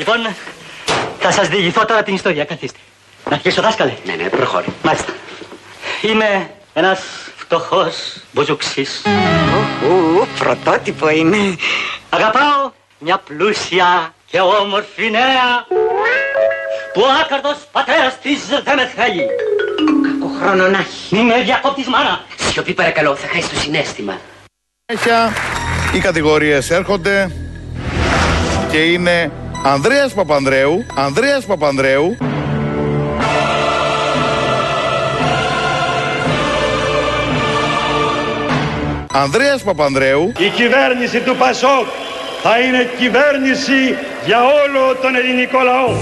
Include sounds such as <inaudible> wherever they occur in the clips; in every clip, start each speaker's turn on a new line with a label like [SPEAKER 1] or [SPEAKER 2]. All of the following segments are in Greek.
[SPEAKER 1] Λοιπόν, θα σας διηγηθώ τώρα την ιστορία. Καθίστε. Να αρχίσω, δάσκαλε.
[SPEAKER 2] Ναι, ναι, προχώρη.
[SPEAKER 1] Μάλιστα. Είμαι ένας φτωχός μπουζουξής.
[SPEAKER 3] Ου, πρωτότυπο είναι.
[SPEAKER 1] Αγαπάω μια πλούσια και όμορφη νέα που ο άκαρτος πατέρας της δεν με θέλει.
[SPEAKER 3] Κακό χρόνο να έχει.
[SPEAKER 1] Είμαι διακόπτης μάνα.
[SPEAKER 2] Σιωπή παρακαλώ, θα χάσεις το συνέστημα.
[SPEAKER 4] Συνέχεια οι κατηγορίες έρχονται και είναι Ανδρέας Παπανδρέου, Ανδρέας Παπανδρέου, Ανδρέας Παπανδρέου,
[SPEAKER 5] Η κυβέρνηση του Πασόκ θα είναι κυβέρνηση για όλο τον ελληνικό λαό.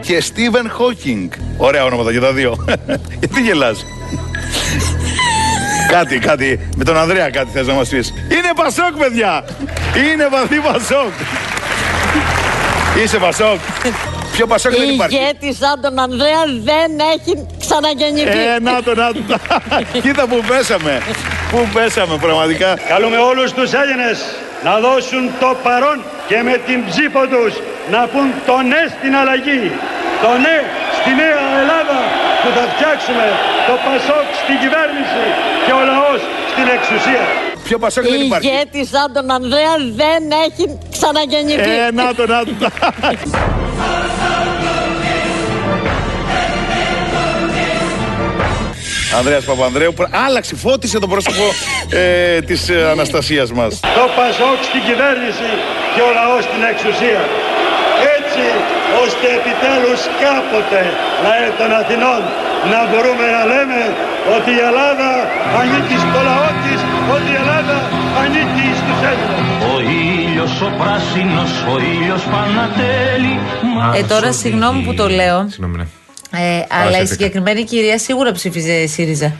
[SPEAKER 4] και Στίβεν Χόκινγκ. Ωραία ονόματα και τα δύο. <laughs> Γιατί γελάς; Κάτι, κάτι. Με τον Ανδρέα κάτι θες να μας πεις. Είναι Πασόκ, παιδιά. Είναι βαθύ Πασόκ. Είσαι Πασόκ. Πιο Πασόκ δεν υπάρχει;
[SPEAKER 6] ηγέτη σαν τον Ανδρέα δεν έχει ξαναγεννηθεί.
[SPEAKER 4] Ε, να το, να το. Κοίτα που πέσαμε. Πού πέσαμε πραγματικά.
[SPEAKER 5] Καλούμε όλους τους Έλληνες να δώσουν το παρόν και με την ψήφο τους να πούν το ναι στην αλλαγή. Το ναι στη νέα Ελλάδα που θα φτιάξουμε το Πασόκ στην κυβέρνηση και ο λαός στην εξουσία.
[SPEAKER 4] Πιο Πασόκ δεν υπάρχει.
[SPEAKER 6] ηγέτη σαν τον Ανδρέα δεν έχει ξαναγεννηθεί.
[SPEAKER 4] Ε, να το, να το. Ανδρέας Παπανδρέου πρα- άλλαξε, φώτισε το πρόσωπο ε, της ε, Αναστασίας μας.
[SPEAKER 5] Το Πασόκ στην κυβέρνηση και ο λαός στην εξουσία. Έτσι ώστε επιτέλους κάποτε λαέ των Αθηνών να μπορούμε να λέμε ότι η Ελλάδα ανήκει στο λαό της, ότι η Ελλάδα ανήκει στους Έλληνες.
[SPEAKER 7] Ο ήλιος ο πράσινος, ο ήλιος Πανατέλη
[SPEAKER 8] Ε, τώρα συγγνώμη που το λέω,
[SPEAKER 9] Συγγνώμη, ναι.
[SPEAKER 8] ε, αλλά η
[SPEAKER 9] Παρασύρθηκα.
[SPEAKER 8] συγκεκριμένη κυρία σίγουρα ψήφιζε ΣΥΡΙΖΑ.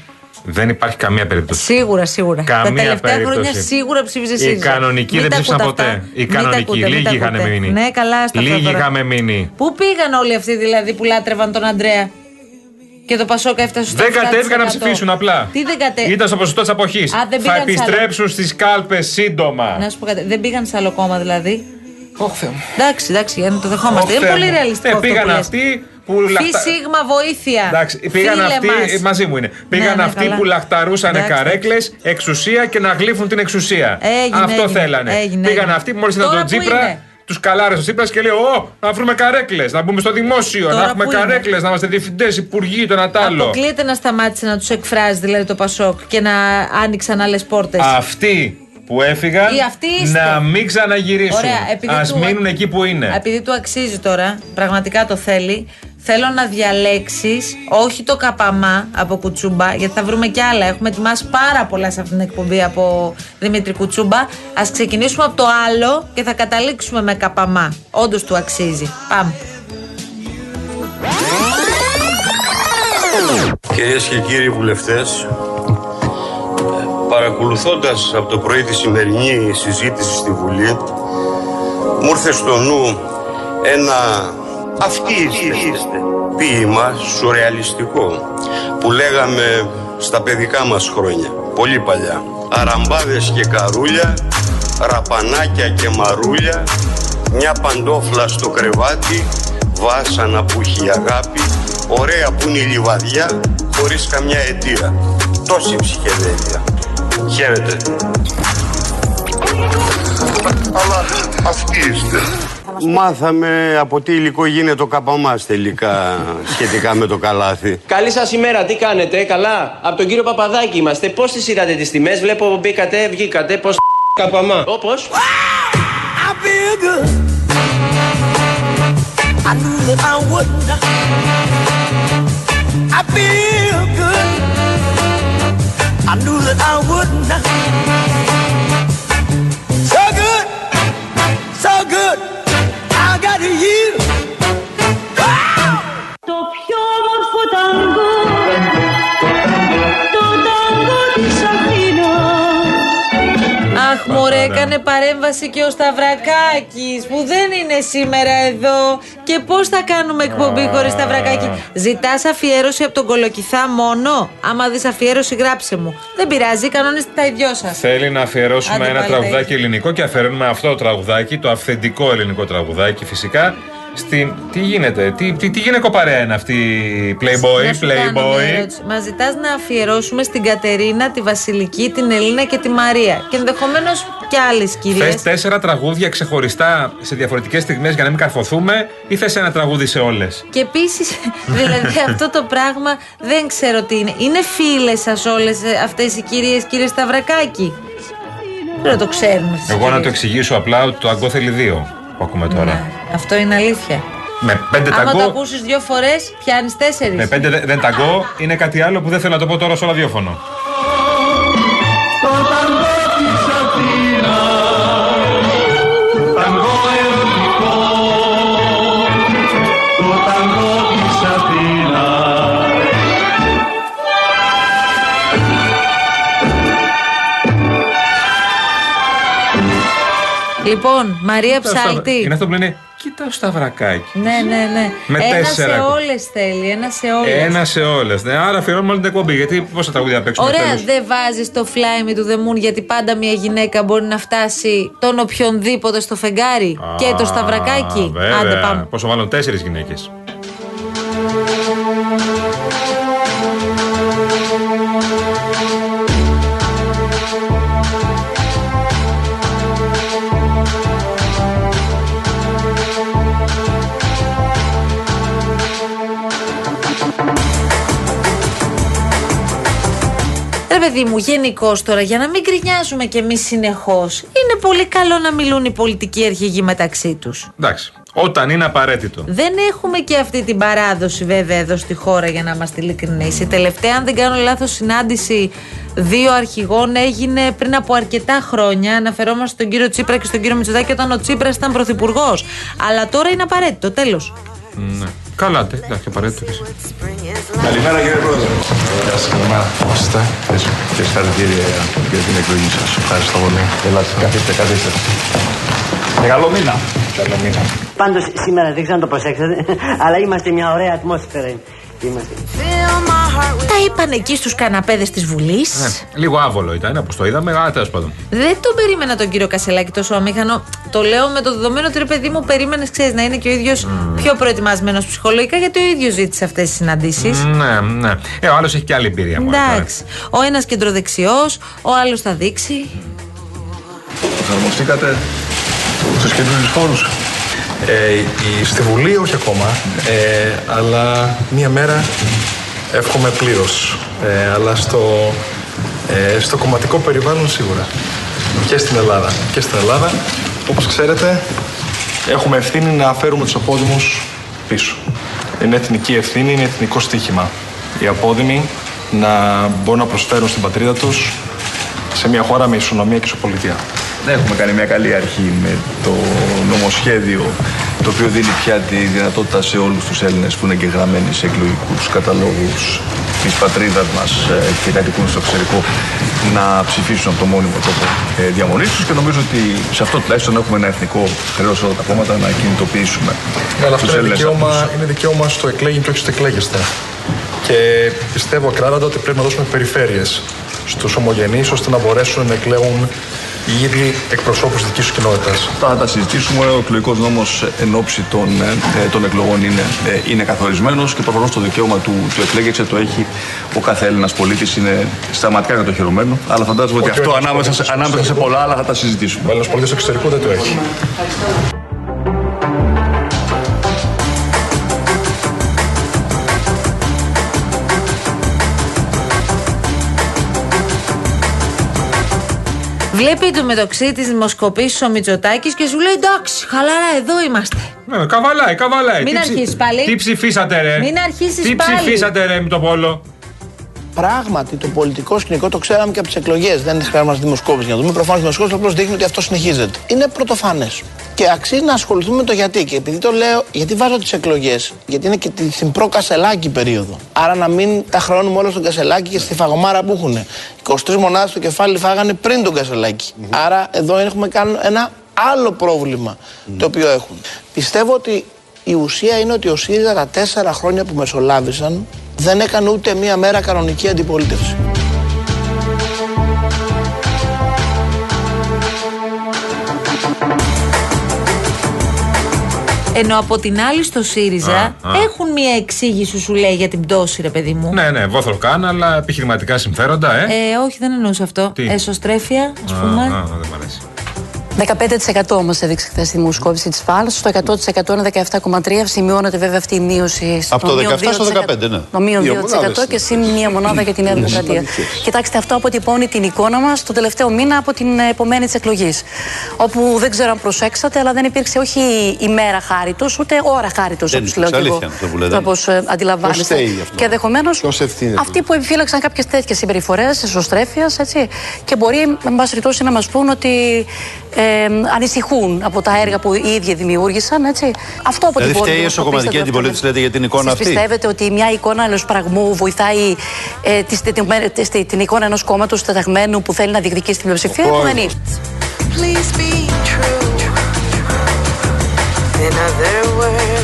[SPEAKER 9] Δεν υπάρχει καμία περίπτωση.
[SPEAKER 8] Σίγουρα, σίγουρα.
[SPEAKER 9] Καμία
[SPEAKER 8] τα τελευταία
[SPEAKER 9] περίπτωση.
[SPEAKER 8] χρόνια σίγουρα ψήφιζε
[SPEAKER 9] Οι
[SPEAKER 8] ΣΥΡΙΖΑ.
[SPEAKER 9] κανονικοί
[SPEAKER 8] Μην
[SPEAKER 9] δεν
[SPEAKER 8] τα
[SPEAKER 9] ψήφισαν
[SPEAKER 8] ακούτε
[SPEAKER 9] ποτέ.
[SPEAKER 8] αυτά.
[SPEAKER 9] Οι
[SPEAKER 8] Μην τα
[SPEAKER 9] κανονικοί.
[SPEAKER 8] ακούτε, μην τα
[SPEAKER 9] Λίγοι είχαν
[SPEAKER 8] ακούτε.
[SPEAKER 9] μείνει.
[SPEAKER 8] Ναι, καλά, στα
[SPEAKER 9] Λίγοι
[SPEAKER 8] τώρα.
[SPEAKER 9] είχαμε μείνει.
[SPEAKER 8] Πού πήγαν όλοι αυτοί δηλαδή που λάτρευαν τον Αντρέα; Και το Πασόκα έφτασε στο
[SPEAKER 9] Δεν
[SPEAKER 8] 7%.
[SPEAKER 9] κατέβηκαν να ψηφίσουν απλά.
[SPEAKER 8] Τι δεν κατέβηκαν.
[SPEAKER 9] Ήταν στο ποσοστό της αποχής.
[SPEAKER 8] Α, δεν
[SPEAKER 9] Θα
[SPEAKER 8] πήγαν σε άλλο.
[SPEAKER 9] επιστρέψουν στις κάλπες σύντομα.
[SPEAKER 8] Να σου πω κάτι. Δεν πήγαν σε άλλο κόμμα δηλαδή.
[SPEAKER 9] Όχι, Θεέ μου.
[SPEAKER 8] Εντάξει, εντάξει, για να το δεχόμαστε.
[SPEAKER 9] Ωχ,
[SPEAKER 8] Είναι
[SPEAKER 9] Θεέ
[SPEAKER 8] πολύ
[SPEAKER 9] μου.
[SPEAKER 8] ρεαλιστικό.
[SPEAKER 9] Ε,
[SPEAKER 8] αυτό
[SPEAKER 9] πήγαν
[SPEAKER 8] που λες.
[SPEAKER 9] αυτοί που
[SPEAKER 8] Φι
[SPEAKER 9] λαχτα-
[SPEAKER 8] σίγμα βοήθεια.
[SPEAKER 9] Εντάξει, πήγαν
[SPEAKER 8] Φίλε
[SPEAKER 9] αυτοί,
[SPEAKER 8] μας.
[SPEAKER 9] ε, μαζί μου είναι. Πήγαν
[SPEAKER 8] ναι,
[SPEAKER 9] αυτοί
[SPEAKER 8] καλά.
[SPEAKER 9] που λαχταρούσαν
[SPEAKER 8] Εντάξει,
[SPEAKER 9] καρέκλες, εξουσία και να γλύφουν την εξουσία.
[SPEAKER 8] Έγινε,
[SPEAKER 9] Αυτό
[SPEAKER 8] έγινε,
[SPEAKER 9] θέλανε.
[SPEAKER 8] έγινε,
[SPEAKER 9] πήγαν
[SPEAKER 8] έγινε.
[SPEAKER 9] αυτοί που μόλις είδαν
[SPEAKER 8] Τώρα
[SPEAKER 9] τον
[SPEAKER 8] που είναι;
[SPEAKER 9] Τσίπρα, τους καλάρε ο Τσίπρας και λέει: Ω, να βρούμε καρέκλες, να μπούμε στο δημόσιο,
[SPEAKER 8] Τώρα
[SPEAKER 9] να έχουμε
[SPEAKER 8] που είναι;
[SPEAKER 9] καρέκλες, να είμαστε διευθυντές, υπουργοί, το ένα τ' άλλο.
[SPEAKER 8] Αποκλείεται να σταμάτησε να τους εκφράζει δηλαδή το Πασόκ και να άνοιξαν άλλες πόρτες.
[SPEAKER 9] Αυτοί που έφυγαν
[SPEAKER 8] Ή αυτοί είστε.
[SPEAKER 9] να μην ξαναγυρίσουν.
[SPEAKER 8] Ωραία, επειδή
[SPEAKER 9] Α
[SPEAKER 8] του-
[SPEAKER 9] μείνουν εκεί που είναι.
[SPEAKER 8] Επειδή του αξίζει τώρα, πραγματικά το θέλει, θέλω να διαλέξεις όχι το καπαμά από κουτσούμπα, γιατί θα βρούμε κι άλλα. Έχουμε ετοιμάσει πάρα πολλά σε αυτήν την εκπομπή από Δημήτρη Κουτσούμπα. Α ξεκινήσουμε από το άλλο και θα καταλήξουμε με καπαμά. Όντως του αξίζει. Πάμε.
[SPEAKER 10] Κυρίες και κύριοι βουλευτές, παρακολουθώντας από το πρωί τη σημερινή συζήτηση στη Βουλή, μου ήρθε στο νου ένα «Αυτοί είστε» ποίημα σουρεαλιστικό που λέγαμε στα παιδικά μας χρόνια, πολύ παλιά. Αραμπάδες και καρούλια, ραπανάκια και μαρούλια, μια παντόφλα στο κρεβάτι, βάσανα που έχει η αγάπη, ωραία που είναι η λιβαδιά, χωρίς καμιά αιτία. Τόση ψυχεδέλεια. Χαίρετε. Αλλά αυτοί είστε. Μάθαμε από τι υλικό γίνεται ο καπαμάς τελικά σχετικά με το καλάθι.
[SPEAKER 11] Καλή σας ημέρα, τι κάνετε, καλά; Από τον κύριο Παπαδάκη είμαστε. Πώς τις είδατε τις τιμές, βλέπω μπήκατε, βγήκατε. Πώς.
[SPEAKER 10] Καπαμά;
[SPEAKER 11] Όπως.
[SPEAKER 6] Το
[SPEAKER 8] παρέμβαση και ο Σταυρακάκης που δεν είναι σήμερα εδώ. Και πώς θα κάνουμε εκπομπή χωρίς Σταυρακάκη; Ζητάς αφιέρωση από τον Κολοκυθά μόνο; Άμα δεις αφιέρωση, γράψε μου. Δεν πειράζει, κανονίστε τα δυο σας.
[SPEAKER 9] Θέλει να αφιερώσουμε
[SPEAKER 8] Άντε
[SPEAKER 9] ένα
[SPEAKER 8] πάλι τα
[SPEAKER 9] τραγουδάκι ελληνικό και αφιερώνουμε αυτό το τραγουδάκι, το αυθεντικό ελληνικό τραγουδάκι φυσικά. Στην... Τι γίνεται, τι, τι, τι γυναικό παρέα είναι αυτή η
[SPEAKER 8] Να
[SPEAKER 9] Playboy,
[SPEAKER 8] σου κάνω μια
[SPEAKER 9] Playboy.
[SPEAKER 8] ερώτηση. Μας ζητάς να αφιερώσουμε στην Κατερίνα, τη Βασιλική, την Ελίνα και τη Μαρία. Και ενδεχομένως και άλλες κυρίες.
[SPEAKER 9] Θες τέσσερα τραγούδια ξεχωριστά σε διαφορετικές στιγμές για να μην καρφωθούμε ή θες ένα τραγούδι σε όλες;
[SPEAKER 8] Και επίσης, <laughs> δηλαδή αυτό το πράγμα δεν ξέρω τι είναι. Είναι φίλες σας όλες αυτές οι κυρίες, κύριε Σταυρακάκη; Δεν το ξέρουμε. τις
[SPEAKER 9] Εγώ να το
[SPEAKER 8] κυρίες.
[SPEAKER 9] εξηγήσω απλά ότι το αγκό θέλει δύο που ακούμε τώρα.
[SPEAKER 8] Ναι, αυτό είναι αλήθεια.
[SPEAKER 9] Με πέντε
[SPEAKER 8] Άμα το
[SPEAKER 9] ταγκό,
[SPEAKER 8] ακούσεις δύο φορές, πιάνεις τέσσερις.
[SPEAKER 9] με πέντε δε- δεν ταγκό είναι κάτι άλλο που δεν θέλω να το πω τώρα σε όλα ραδιόφωνο.
[SPEAKER 8] Λοιπόν, Μαρία
[SPEAKER 9] Κοίτα, Σταυρα-
[SPEAKER 8] Ψάλτη.
[SPEAKER 9] Είναι αυτό που λένε Κοίτα το σταυρακάκι.
[SPEAKER 8] Ναι, ναι, ναι.
[SPEAKER 9] Με
[SPEAKER 8] ένα
[SPEAKER 9] τέσσερα.
[SPEAKER 8] σε όλες θέλει. Ένα σε όλες.
[SPEAKER 9] Ένα σε όλες. Ναι, άρα αφιερώνουμε όλη την εκπομπή. Γιατί πόσα τραγούδια παίξουμε
[SPEAKER 8] Ωραία,
[SPEAKER 9] τέλος.
[SPEAKER 8] δεν βάζεις το fly me to the moon γιατί πάντα μια γυναίκα μπορεί να φτάσει τον οποιονδήποτε στο φεγγάρι και το σταυρακάκι.
[SPEAKER 9] Α, βέβαια.
[SPEAKER 8] Άντε πάμε.
[SPEAKER 9] Πόσο μάλλον τέσσερις γυναίκες.
[SPEAKER 8] Ρε παιδί μου, γενικώς τώρα, για να μην γκρινιάζουμε κι εμείς συνεχώς, είναι πολύ καλό να μιλούν οι πολιτικοί αρχηγοί μεταξύ τους.
[SPEAKER 9] Εντάξει. Όταν είναι απαραίτητο.
[SPEAKER 8] Δεν έχουμε και αυτή την παράδοση βέβαια εδώ στη χώρα για να είμαστε ειλικρινείς. Η τελευταία, αν δεν κάνω λάθος, συνάντηση δύο αρχηγών έγινε πριν από αρκετά χρόνια. Αναφερόμαστε στον κύριο Τσίπρα και στον κύριο Μητσοτάκη όταν ο Τσίπρας ήταν πρωθυπουργός. Αλλά τώρα είναι απαραίτητο, τέλος.
[SPEAKER 9] Ναι. Καλά, τε, εντάξει, απαραίτητο. και εσύ.
[SPEAKER 12] Καλημέρα κύριε Πρόεδρε. Γεια σας, καλημέρα. Πώς είστε; Και συγχαρητήρια για την εκλογή σας. Ευχαριστώ πολύ. Ελάτε, καθίστε, καθίστε. Και καλό μήνα. Καλό μήνα.
[SPEAKER 13] Πάντως σήμερα δεν ξέρω αν το προσέξατε, <laughs> αλλά είμαστε μια ωραία ατμόσφαιρα. Είμαστε.
[SPEAKER 8] Τα είπαν εκεί στους καναπέδες της Βουλής.
[SPEAKER 9] Ε, λίγο άβολο ήταν, όπως το είδαμε, αλλά τέλος πάντων.
[SPEAKER 8] Δεν τον περίμενα τον κύριο Κασελάκη τόσο αμήχανο. Το λέω με το δεδομένο ότι ρε παιδί μου, περίμενες, ξέρεις, να είναι και ο ίδιος πιο προετοιμασμένος ψυχολογικά, γιατί ο ίδιος ζήτησε αυτές τις συναντήσεις.
[SPEAKER 9] Ναι, ναι. Ε, ο άλλος έχει και άλλη εμπειρία μόνο. τώρα.
[SPEAKER 8] Εντάξει. Ο ένας κεντροδεξιός, ο άλλος θα δείξει.
[SPEAKER 12] Προσαρμοστήκατε στους καινούριους χώρους.
[SPEAKER 14] Ε, η- στη Βουλή όχι ακόμα, ε, αλλά μία μέρα εύχομαι πλήρως. Ε, αλλά στο, ε, στο κομματικό περιβάλλον σίγουρα. Και στην Ελλάδα. Και στην Ελλάδα, όπως ξέρετε, έχουμε ευθύνη να φέρουμε τους απόδημους πίσω. Είναι εθνική ευθύνη, είναι εθνικό στοίχημα. Οι απόδημοι να μπορούν να προσφέρουν στην πατρίδα τους σε μια χώρα με ισονομία και ισοπολιτεία.
[SPEAKER 12] Έχουμε κάνει μια καλή αρχή με το νομοσχέδιο το οποίο δίνει πια τη δυνατότητα σε όλους τους Έλληνες που είναι εγγεγραμμένοι σε εκλογικούς καταλόγους της πατρίδας μας ε, και κατοικούν στο εξωτερικό να ψηφίσουν από το μόνιμο τόπο ε, διαμονής τους και νομίζω ότι σε αυτό τουλάχιστον έχουμε ένα εθνικό χρέος όλα τα κόμματα να κινητοποιήσουμε
[SPEAKER 14] Ναι, αλλά αυτό
[SPEAKER 12] τους
[SPEAKER 14] είναι
[SPEAKER 12] Έλληνες
[SPEAKER 14] δικαίωμα,
[SPEAKER 12] αυτούς.
[SPEAKER 14] είναι δικαίωμα στο εκλέγει και όχι στο εκλέγεστε. Και πιστεύω ακράδαντα ότι πρέπει να δώσουμε περιφέρειες στους ομογενείς ώστε να μπορέσουν να εκλέγουν οι ίδιοι εκπροσώπους της δικής σου κοινότητας.
[SPEAKER 12] Αυτά θα τα συζητήσουμε. Ο εκλογικός νόμος εν ώψη των, ε, των εκλογών είναι, ε, είναι καθορισμένος και προφανώς το δικαίωμα του, του εκλέγεξε το έχει ο κάθε Έλληνας πολίτης. Είναι σταματικά κατοχυρωμένο. Αλλά φαντάζομαι ότι
[SPEAKER 14] Όχι ο
[SPEAKER 12] αυτό
[SPEAKER 14] Έλληνας
[SPEAKER 12] ανάμεσα, σε-
[SPEAKER 14] πολίτης
[SPEAKER 12] ανάμεσα σε
[SPEAKER 14] στο
[SPEAKER 12] πολλά άλλα θα τα συζητήσουμε.
[SPEAKER 14] Ο Έλληνας πολίτης του εξωτερικού δεν το έχει.
[SPEAKER 8] Βλέπει εντωμεταξύ τι δημοσκοπήσει ο Μητσοτάκης και σου λέει εντάξει, χαλαρά, εδώ είμαστε.
[SPEAKER 9] Ναι, καβαλάει, καβαλάει.
[SPEAKER 8] Μην
[SPEAKER 9] Τι ψη-
[SPEAKER 8] αρχίσεις πάλι.
[SPEAKER 9] Τι ψηφίσατε, ρε;
[SPEAKER 8] Μην αρχίσεις
[SPEAKER 9] Τι
[SPEAKER 8] πάλι.
[SPEAKER 9] ψηφίσατε, ρε, με το πόλο;
[SPEAKER 15] πράγματι το πολιτικό σκηνικό το ξέραμε και από τις εκλογές. Δεν χρειάζεται δημοσκόπηση για να δούμε. Προφανώς δημοσκόπηση απλώς δείχνει ότι αυτό συνεχίζεται. Είναι πρωτοφανές. Και αξίζει να ασχοληθούμε με το γιατί. Και επειδή το λέω, γιατί βάζω τις εκλογές, γιατί είναι και τη- στην προ-Κασελάκη περίοδο. Άρα να μην τα χρεώνουμε όλα στον Κασελάκη και στη φαγωμάρα που έχουν. 23 μονάδες στο κεφάλι φάγανε πριν τον Κασελάκη. Άρα εδώ έχουμε κάνει ένα άλλο πρόβλημα το οποίο έχουν. Πιστεύω ότι η ουσία είναι ότι ο ΣΥΡΙΖΑ τα τέσσερα χρόνια που μεσολάβησαν δεν έκανε ούτε μία μέρα κανονική αντιπολίτευση.
[SPEAKER 8] Ενώ από την άλλη στο ΣΥΡΙΖΑ
[SPEAKER 9] Α, α.
[SPEAKER 8] έχουν μία εξήγηση, σου λέει, για την πτώση, ρε παιδί μου.
[SPEAKER 9] Ναι, ναι, βόθρο καν, αλλά επιχειρηματικά συμφέροντα, ε.
[SPEAKER 8] Ε, όχι, δεν εννοούσα αυτό.
[SPEAKER 9] Τι;
[SPEAKER 8] Εσωστρέφεια, ας
[SPEAKER 9] Α,
[SPEAKER 8] πούμε.
[SPEAKER 9] α, δεν μ' αρέσει.
[SPEAKER 16] 15% μα έδειξε χθες η δημοσκόπηση της ΦΑΛ. Στο 100% είναι 17,3%. Σημειώνεται βέβαια αυτή η μείωση στο
[SPEAKER 17] Από το
[SPEAKER 16] μείον
[SPEAKER 17] 17% στο
[SPEAKER 16] 2%.
[SPEAKER 17] 15%, ναι.
[SPEAKER 16] Το μείον
[SPEAKER 17] Δύο
[SPEAKER 16] 2%
[SPEAKER 17] μονάδες
[SPEAKER 16] και συν μία μονάδα για τη Νέα Δημοκρατία. Κοιτάξτε, αυτό αποτυπώνει την εικόνα μας το τελευταίο μήνα από την ε, επομένη της εκλογής. Όπου δεν ξέρω αν προσέξατε, αλλά δεν υπήρξε όχι ημέρα χάριτος, ούτε ώρα χάριτος,
[SPEAKER 17] Δεν
[SPEAKER 16] όπως λέω
[SPEAKER 17] υπήρξε,
[SPEAKER 16] και εγώ.
[SPEAKER 17] αλήθεια αυτό που λέτε.
[SPEAKER 16] Όπω αντιλαμβάνεστε.
[SPEAKER 17] Πώς φταίει αυτό;
[SPEAKER 16] Και ενδεχομένως
[SPEAKER 17] Ποιος ευθύνεται;
[SPEAKER 16] αυτοί που επιφύλαξαν κάποιες τέτοιες συμπεριφορές εσωστρέφειας, έτσι. Και μπορεί, εν πάση περιπτώσει, να μας πούν ότι ε, ανησυχούν από τα έργα που οι ίδιοι δημιούργησαν, έτσι. Αυτό αποτυπώνει.
[SPEAKER 17] Δηλαδή φταίει η
[SPEAKER 16] η
[SPEAKER 17] εσωκομματική
[SPEAKER 16] δημοσκόπηση
[SPEAKER 17] αντιπολίτευση, λέτε, για την εικόνα
[SPEAKER 16] Εσείς
[SPEAKER 17] αυτή;
[SPEAKER 16] πιστεύετε ότι μια εικόνα ενός πραγμού βοηθάει ε, τη- τη- τη- τη- την εικόνα ενός κόμματος τεταγμένου που θέλει να διεκδικήσει την πλειοψηφία.
[SPEAKER 17] Ο
[SPEAKER 16] Δεν είναι.
[SPEAKER 18] Please be true. In other words,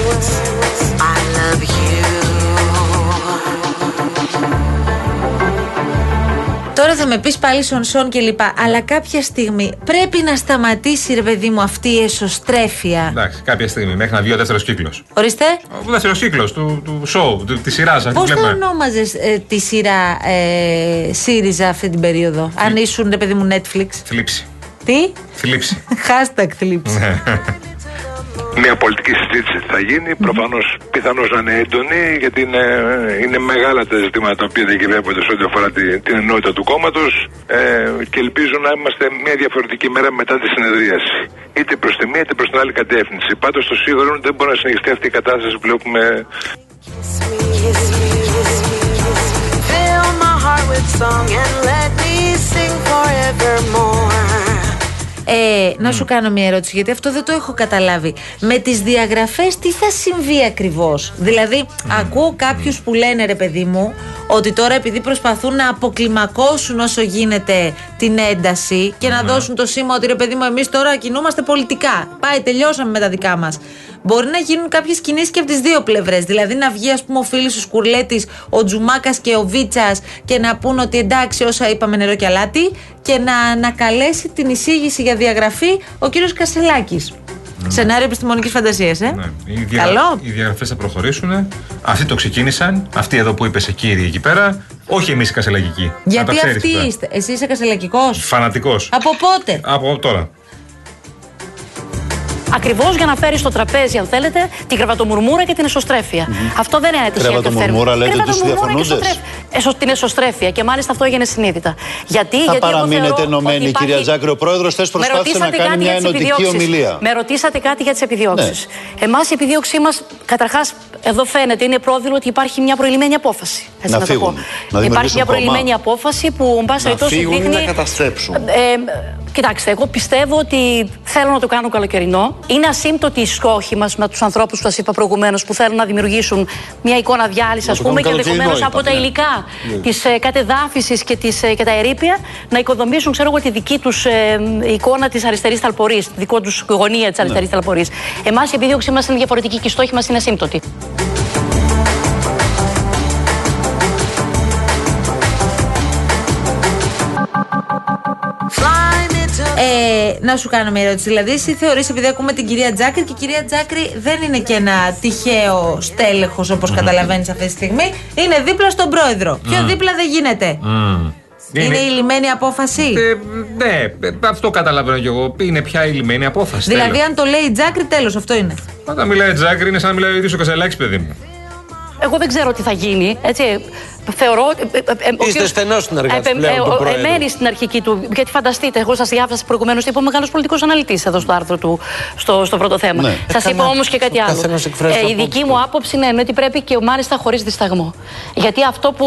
[SPEAKER 8] Τώρα θα με πεις πάλι σον και λοιπά. Αλλά κάποια στιγμή πρέπει να σταματήσει, ρε παιδί μου, αυτή η εσωστρέφεια.
[SPEAKER 9] Εντάξει, κάποια στιγμή, μέχρι να βγει ο δεύτερος κύκλος.
[SPEAKER 8] Ορίστε.
[SPEAKER 9] Ο δεύτερος κύκλος του, του show, του, τη σειρά αυτή
[SPEAKER 8] Πώς
[SPEAKER 9] που
[SPEAKER 8] θα
[SPEAKER 9] βλέπουμε.
[SPEAKER 8] ονόμαζες τη σειρά ε, ΣΥΡΙΖΑ αυτή την περίοδο, αν ήσουν, ρε παιδί μου, Netflix;
[SPEAKER 9] Θλίψη.
[SPEAKER 8] Τι;
[SPEAKER 9] Θλίψη. <laughs>
[SPEAKER 8] Hashtag θλίψη.
[SPEAKER 19] Μια πολιτική συζήτηση θα γίνει, προφανώς πιθανώς να είναι έντονη, γιατί είναι, είναι μεγάλα τα ζητήματα τα οποία διακυβεύονται σε ό,τι αφορά τη- την ενότητα του κόμματος ε, και ελπίζω να είμαστε μια διαφορετική μέρα μετά τη συνεδρίαση. Είτε προς τη μία είτε προς την άλλη κατεύθυνση. Πάντως το σίγουρο είναι ότι δεν μπορεί να συνεχιστεί αυτή η κατάσταση που βλέπουμε
[SPEAKER 18] Fill my heart with song and let me sing forevermore.
[SPEAKER 8] Ε, να σου κάνω μια ερώτηση, γιατί αυτό δεν το έχω καταλάβει. Με τις διαγραφές, τι θα συμβεί ακριβώς; Δηλαδή, ακούω κάποιους που λένε, ρε παιδί μου, ότι τώρα επειδή προσπαθούν να αποκλιμακώσουν όσο γίνεται την ένταση και να δώσουν το σήμα ότι ρε παιδί μου, εμείς τώρα κινούμαστε πολιτικά. Πάει, τελειώσαμε με τα δικά μας. Μπορεί να γίνουν κάποιες κινήσεις και από τις δύο πλευρές. Δηλαδή, να βγει, ας πούμε, ο φίλος ο Σκουρλέτη, ο Τζουμάκας και ο Βίτσας και να πούν ότι εντάξει, όσα είπαμε νερό και αλάτι, και να ανακαλέσει την εισήγηση για διαγραφή ο κύριος Κασελάκης. Σενάριο επιστημονικής φαντασίας, ε;
[SPEAKER 9] Ναι. Οι, δια...
[SPEAKER 8] Καλό.
[SPEAKER 9] οι διαγραφές θα προχωρήσουν. Αυτοί το ξεκίνησαν. Αυτοί εδώ που είπες σε κύριοι εκεί πέρα. Όχι εμείς οι κασελαγικοί.
[SPEAKER 8] Γιατί αυτοί είστε. Εσύ είσαι Κασελακικό.
[SPEAKER 9] Φανατικός.
[SPEAKER 8] Από πότε;
[SPEAKER 9] Από τώρα.
[SPEAKER 16] Ακριβώς για να φέρεις στο τραπέζι, αν θέλετε, την κρεβατομουρμούρα και την εσωστρέφεια. Αυτό δεν είναι αιτησία
[SPEAKER 17] Κρεβατομουρμούρα, λέτε, τους
[SPEAKER 16] Κρεβατομουρμούρα και
[SPEAKER 17] διαφωνούντες;
[SPEAKER 16] εσωστρέφεια. Εσω- την εσωστρέφεια. Και μάλιστα αυτό έγινε συνείδητα. Γιατί,
[SPEAKER 17] Θα
[SPEAKER 16] γιατί εγώ
[SPEAKER 17] παραμείνετε
[SPEAKER 16] θεωρώ
[SPEAKER 17] ενωμένοι,
[SPEAKER 16] ότι υπάρχει-
[SPEAKER 17] κυρία Τζάκρη. Ο πρόεδρος χθε
[SPEAKER 16] Με
[SPEAKER 17] προσπάθησε να
[SPEAKER 16] ρωτήσατε
[SPEAKER 17] κάνει
[SPEAKER 16] κάτι
[SPEAKER 17] μια
[SPEAKER 16] για τις
[SPEAKER 17] ενωτική
[SPEAKER 16] επιδιώξεις.
[SPEAKER 17] ομιλία.
[SPEAKER 16] Με ρωτήσατε κάτι για τις επιδιώξεις.
[SPEAKER 17] Ναι.
[SPEAKER 16] Εμάς η επιδίωξή μας, καταρχάς, εδώ φαίνεται, είναι πρόδειλο ότι υπάρχει μια προηγμένη απόφαση. Έτσι
[SPEAKER 17] Να
[SPEAKER 16] το
[SPEAKER 17] φύγουν,
[SPEAKER 16] πω.
[SPEAKER 17] να
[SPEAKER 16] υπάρχει
[SPEAKER 17] δημιουργήσουν
[SPEAKER 16] μια
[SPEAKER 17] κόμμα.
[SPEAKER 16] προηγμένη απόφαση που, εν πάση
[SPEAKER 17] Να
[SPEAKER 16] περιπτώσει,
[SPEAKER 17] φύγουν ή
[SPEAKER 16] δείχνει.
[SPEAKER 17] να καταστρέψουν.
[SPEAKER 16] Ε, κοιτάξτε, εγώ πιστεύω ότι θέλω να το κάνω καλοκαιρινό. Είναι ασύμπτωτοι οι στόχοι μας με τους ανθρώπους που σας είπα προηγουμένως που θέλουν να δημιουργήσουν μια εικόνα διάλυσης,
[SPEAKER 17] Να
[SPEAKER 16] ας
[SPEAKER 17] το
[SPEAKER 16] πούμε, και
[SPEAKER 17] κάνουν
[SPEAKER 16] ενδεχομένως
[SPEAKER 17] καλοκαιρινό,
[SPEAKER 16] από τα
[SPEAKER 17] είπατε, ναι.
[SPEAKER 16] υλικά
[SPEAKER 17] Ναι.
[SPEAKER 16] της ε, κατεδάφισης και, της, ε, και τα ερήπια να οικοδομήσουν, ξέρω εγώ, τη δική τους ε, εικόνα της αριστερής ταλπορής, τη δικό τους γωνία της αριστερής
[SPEAKER 17] Ναι.
[SPEAKER 16] ταλπορής. Εμάς η επίδειωξή μας είναι διαφορετική και οι στόχοι μας είναι ασύμπτωτοι.
[SPEAKER 8] Ε, να σου κάνω μια ερώτηση. Δηλαδή, εσύ θεωρείς, επειδή ακούμε την κυρία Τζάκρη και η κυρία Τζάκρη δεν είναι και ένα τυχαίο στέλεχος όπως καταλαβαίνεις αυτή τη στιγμή. Είναι δίπλα στον πρόεδρο. Πιο
[SPEAKER 9] Μμμ.
[SPEAKER 8] δίπλα δεν γίνεται. Είναι η λιμένη απόφαση;
[SPEAKER 9] Ε, ναι, ε, αυτό καταλαβαίνω κι εγώ. Είναι πια η λιμένη απόφαση.
[SPEAKER 8] δηλαδή,
[SPEAKER 9] τέλος.
[SPEAKER 8] αν το λέει η Τζάκρη, τέλος, αυτό είναι.
[SPEAKER 9] Όταν μιλάει Τζάκρη, είναι σαν να μιλάει ο ίδιος ο Κασελάκης, παιδί μου.
[SPEAKER 16] Εγώ δεν ξέρω τι θα γίνει. Έτσι. Θεωρώ. ε, ε, ε, ο
[SPEAKER 11] Είστε
[SPEAKER 16] κύριος-
[SPEAKER 11] στενός συνεργάτης
[SPEAKER 16] επε-
[SPEAKER 11] πλέον
[SPEAKER 16] ε,
[SPEAKER 11] του
[SPEAKER 16] ο-
[SPEAKER 11] Προέδρου.
[SPEAKER 16] Εμένει στην αρχική του. Γιατί φανταστείτε, εγώ σας διάβασα προηγουμένως, είπε ο μεγάλος πολιτικός αναλυτής εδώ στο άρθρο του, στο, στο πρώτο θέμα.
[SPEAKER 11] Ναι.
[SPEAKER 16] Σας
[SPEAKER 11] Ε,
[SPEAKER 16] είπα
[SPEAKER 11] καλά.
[SPEAKER 16] όμως και κάτι
[SPEAKER 11] Ο
[SPEAKER 16] άλλο.
[SPEAKER 11] καθένας εκφράζει την
[SPEAKER 16] η δική μου άποψη είναι ότι πρέπει και μάλιστα χωρίς δισταγμό. Γιατί αυτό που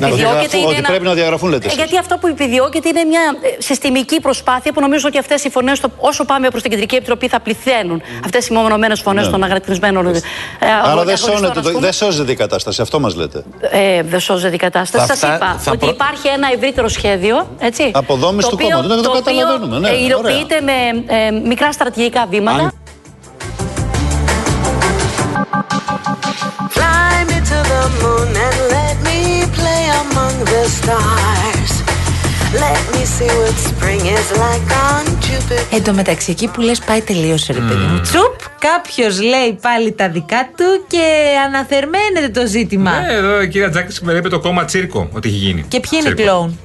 [SPEAKER 17] Να
[SPEAKER 16] επιδιώκεται
[SPEAKER 17] διαγραφούν,
[SPEAKER 16] είναι.
[SPEAKER 17] ότι
[SPEAKER 16] ένα-
[SPEAKER 17] πρέπει να διαγραφούν, λέτε
[SPEAKER 16] Ε,
[SPEAKER 17] εσείς.
[SPEAKER 16] Γιατί αυτό που επιδιώκεται είναι μια ε, συστημική προσπάθεια που νομίζω ότι αυτές οι φωνές, όσο πάμε προς την Κεντρική Επιτροπή, θα πληθαίνουν. Αυτές οι μονομένε φωνές
[SPEAKER 17] Ναι.
[SPEAKER 16] των αγρατισμένων. ε,
[SPEAKER 17] Άρα δεν
[SPEAKER 16] αγωνιστών,
[SPEAKER 17] σώνεται,
[SPEAKER 16] ας
[SPEAKER 17] το-
[SPEAKER 16] πούμε.
[SPEAKER 17] δεν σώζεται η κατάσταση, αυτό μας λέτε.
[SPEAKER 16] Ε, δεν σώζεται η κατάσταση.
[SPEAKER 17] Θα
[SPEAKER 16] Σας
[SPEAKER 17] φτά-
[SPEAKER 16] είπα
[SPEAKER 17] θα
[SPEAKER 16] ότι
[SPEAKER 17] προ-
[SPEAKER 16] υπάρχει ένα ευρύτερο σχέδιο. Έτσι,
[SPEAKER 17] Αποδόμηση του
[SPEAKER 16] οποίο-
[SPEAKER 17] κόμματος, ναι, το
[SPEAKER 16] οποίο,
[SPEAKER 17] καταλαβαίνουμε, ναι,
[SPEAKER 16] ε,
[SPEAKER 17] ωραία.
[SPEAKER 16] υλοποιείται με ε, μικρά στρατηγικά βήματα.
[SPEAKER 18] Fly me to the moon and let me play among the stars.
[SPEAKER 8] Εν τω μεταξύ, εκεί που λες πάει τελείωσε, ρε παιδί μου. Τσουπ, κάποιος λέει πάλι τα δικά του και αναθερμαίνεται το ζήτημα.
[SPEAKER 9] Ναι, εδώ η κυρία Τζάκης σήμερα είπε το κόμμα τσίρκο ότι έχει γίνει.
[SPEAKER 8] Και ποιοι είναι οι
[SPEAKER 9] Τσίρκο.
[SPEAKER 8] κλόουν;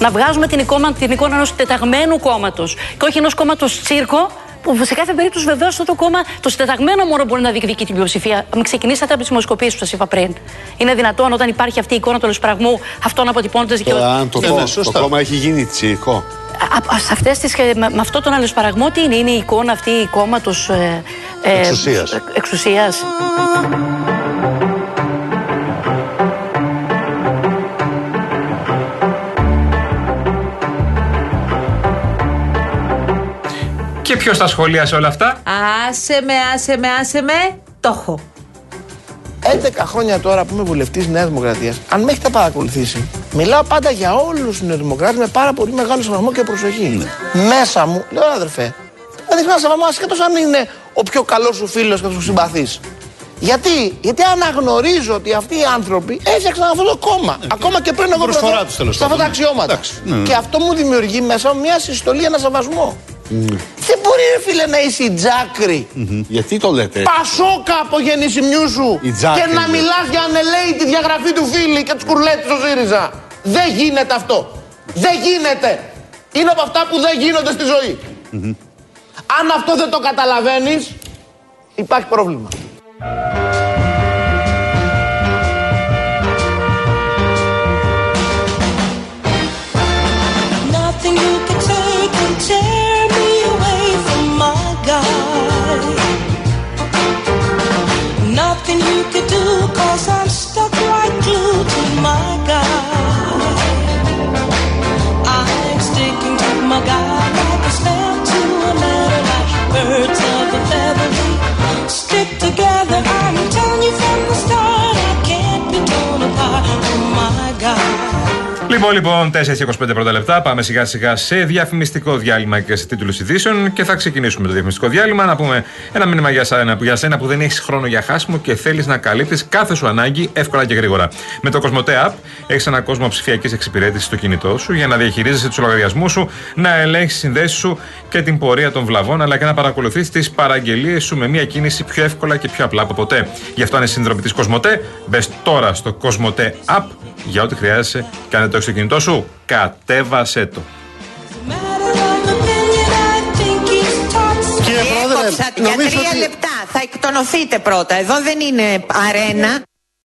[SPEAKER 16] Να βγάζουμε την εικόνα, την εικόνα ενός τεταγμένου κόμματος και όχι ενός κόμματος τσίρκο. Που σε κάθε περίπτωση βεβαίως αυτό το κόμμα, το συντεταγμένο μόνο μπορεί να διεκδικεί την πλειοψηφία. Μην ξεκινήσατε από τις δημοσκοπήσεις που σας είπα πριν. Είναι δυνατόν όταν υπάρχει αυτή η εικόνα του λεσπραγμού, αυτό να αποτυπώνεται και
[SPEAKER 17] Ε,
[SPEAKER 20] Αν το, κόμμα- το κόμμα έχει γίνει τσίρκο.
[SPEAKER 16] Α- α- σε αυτές τις, ε, με, με αυτό τον αλληλοσπαραγμό τι είναι, είναι η εικόνα αυτή η κόμματος ε, ε,
[SPEAKER 20] Εξουσίας.
[SPEAKER 16] ε, εξουσίας.
[SPEAKER 9] Και ποιος τα σχολίασε όλα αυτά;
[SPEAKER 8] Άσε με, άσε με, άσε με. Το έχω.
[SPEAKER 15] 11 χρόνια τώρα που είμαι βουλευτής Νέας Δημοκρατίας, αν με έχετε παρακολουθήσει, μιλάω πάντα για όλους τους Νεοδημοκράτες με πάρα πολύ μεγάλο σεβασμό και προσοχή. Μέσα μου, λέω αδερφέ, να δείχνω ένα σεβασμός ασχέτω αν είναι ο πιο καλός σου φίλος και του συμπαθείς. Γιατί, γιατί αναγνωρίζω ότι αυτοί οι άνθρωποι έφτιαξαν αυτό το κόμμα. Ακόμα και πριν εγώ
[SPEAKER 17] προσφορά
[SPEAKER 15] βρεθώ
[SPEAKER 17] τους, τέλος
[SPEAKER 15] σε αυτά τα
[SPEAKER 17] πάντων.
[SPEAKER 15] αξιώματα.
[SPEAKER 17] Εντάξει, ναι, ναι.
[SPEAKER 15] Και αυτό μου δημιουργεί μέσα μου μια συστολή, ένα σεβασμό. Δεν μπορεί, ρε φίλε, να είσαι η τζάκρη
[SPEAKER 20] Γιατί το λέτε;
[SPEAKER 15] Πασόκα από γεννησιμιού σου
[SPEAKER 20] Η Τζάκρη,
[SPEAKER 15] και να
[SPEAKER 20] ναι.
[SPEAKER 15] μιλάς για ανελαίη τη διαγραφή του φίλη και του κουρλέτες στο ΣΥΡΙΖΑ. Δεν γίνεται αυτό. Δεν γίνεται. Είναι από αυτά που δεν γίνονται στη ζωή. Αν αυτό δεν το καταλαβαίνεις, υπάρχει πρόβλημα.
[SPEAKER 18] Nothing you can take
[SPEAKER 9] Λοιπόν, λοιπόν, 4 και 25 πρώτα λεπτά. Πάμε σιγά σιγά σε διαφημιστικό διάλειμμα και σε τίτλους ειδήσεων. Και θα ξεκινήσουμε το διαφημιστικό διάλειμμα. Να πούμε ένα μήνυμα για σένα, για σένα που δεν έχεις χρόνο για χάσιμο και θέλεις να καλύπτεις κάθε σου ανάγκη εύκολα και γρήγορα. Με το Cosmote App έχεις ένα κόσμο ψηφιακής εξυπηρέτησης στο κινητό σου για να διαχειρίζεσαι τους λογαριασμούς σου, να ελέγχεις συνδέσεις σου και την πορεία των βλαβών, αλλά και να παρακολουθείς τις παραγγελίες σου με μια κίνηση πιο εύκολα και πιο απλά από ποτέ. Γι' αυτό, αν είσαι σύνδρομη τη Cosmote, μπες τώρα στο Cosmote App για ό,τι χρειάζεσαι και αν δεν το έχει στο κινητό σου, κατέβασέ το.
[SPEAKER 20] Κύριε Πρόεδρε,
[SPEAKER 3] Διέκοψα για
[SPEAKER 20] νομίζω
[SPEAKER 3] τρία
[SPEAKER 20] ότι-
[SPEAKER 3] λεπτά. Θα εκτονωθείτε πρώτα. Εδώ δεν είναι αρένα.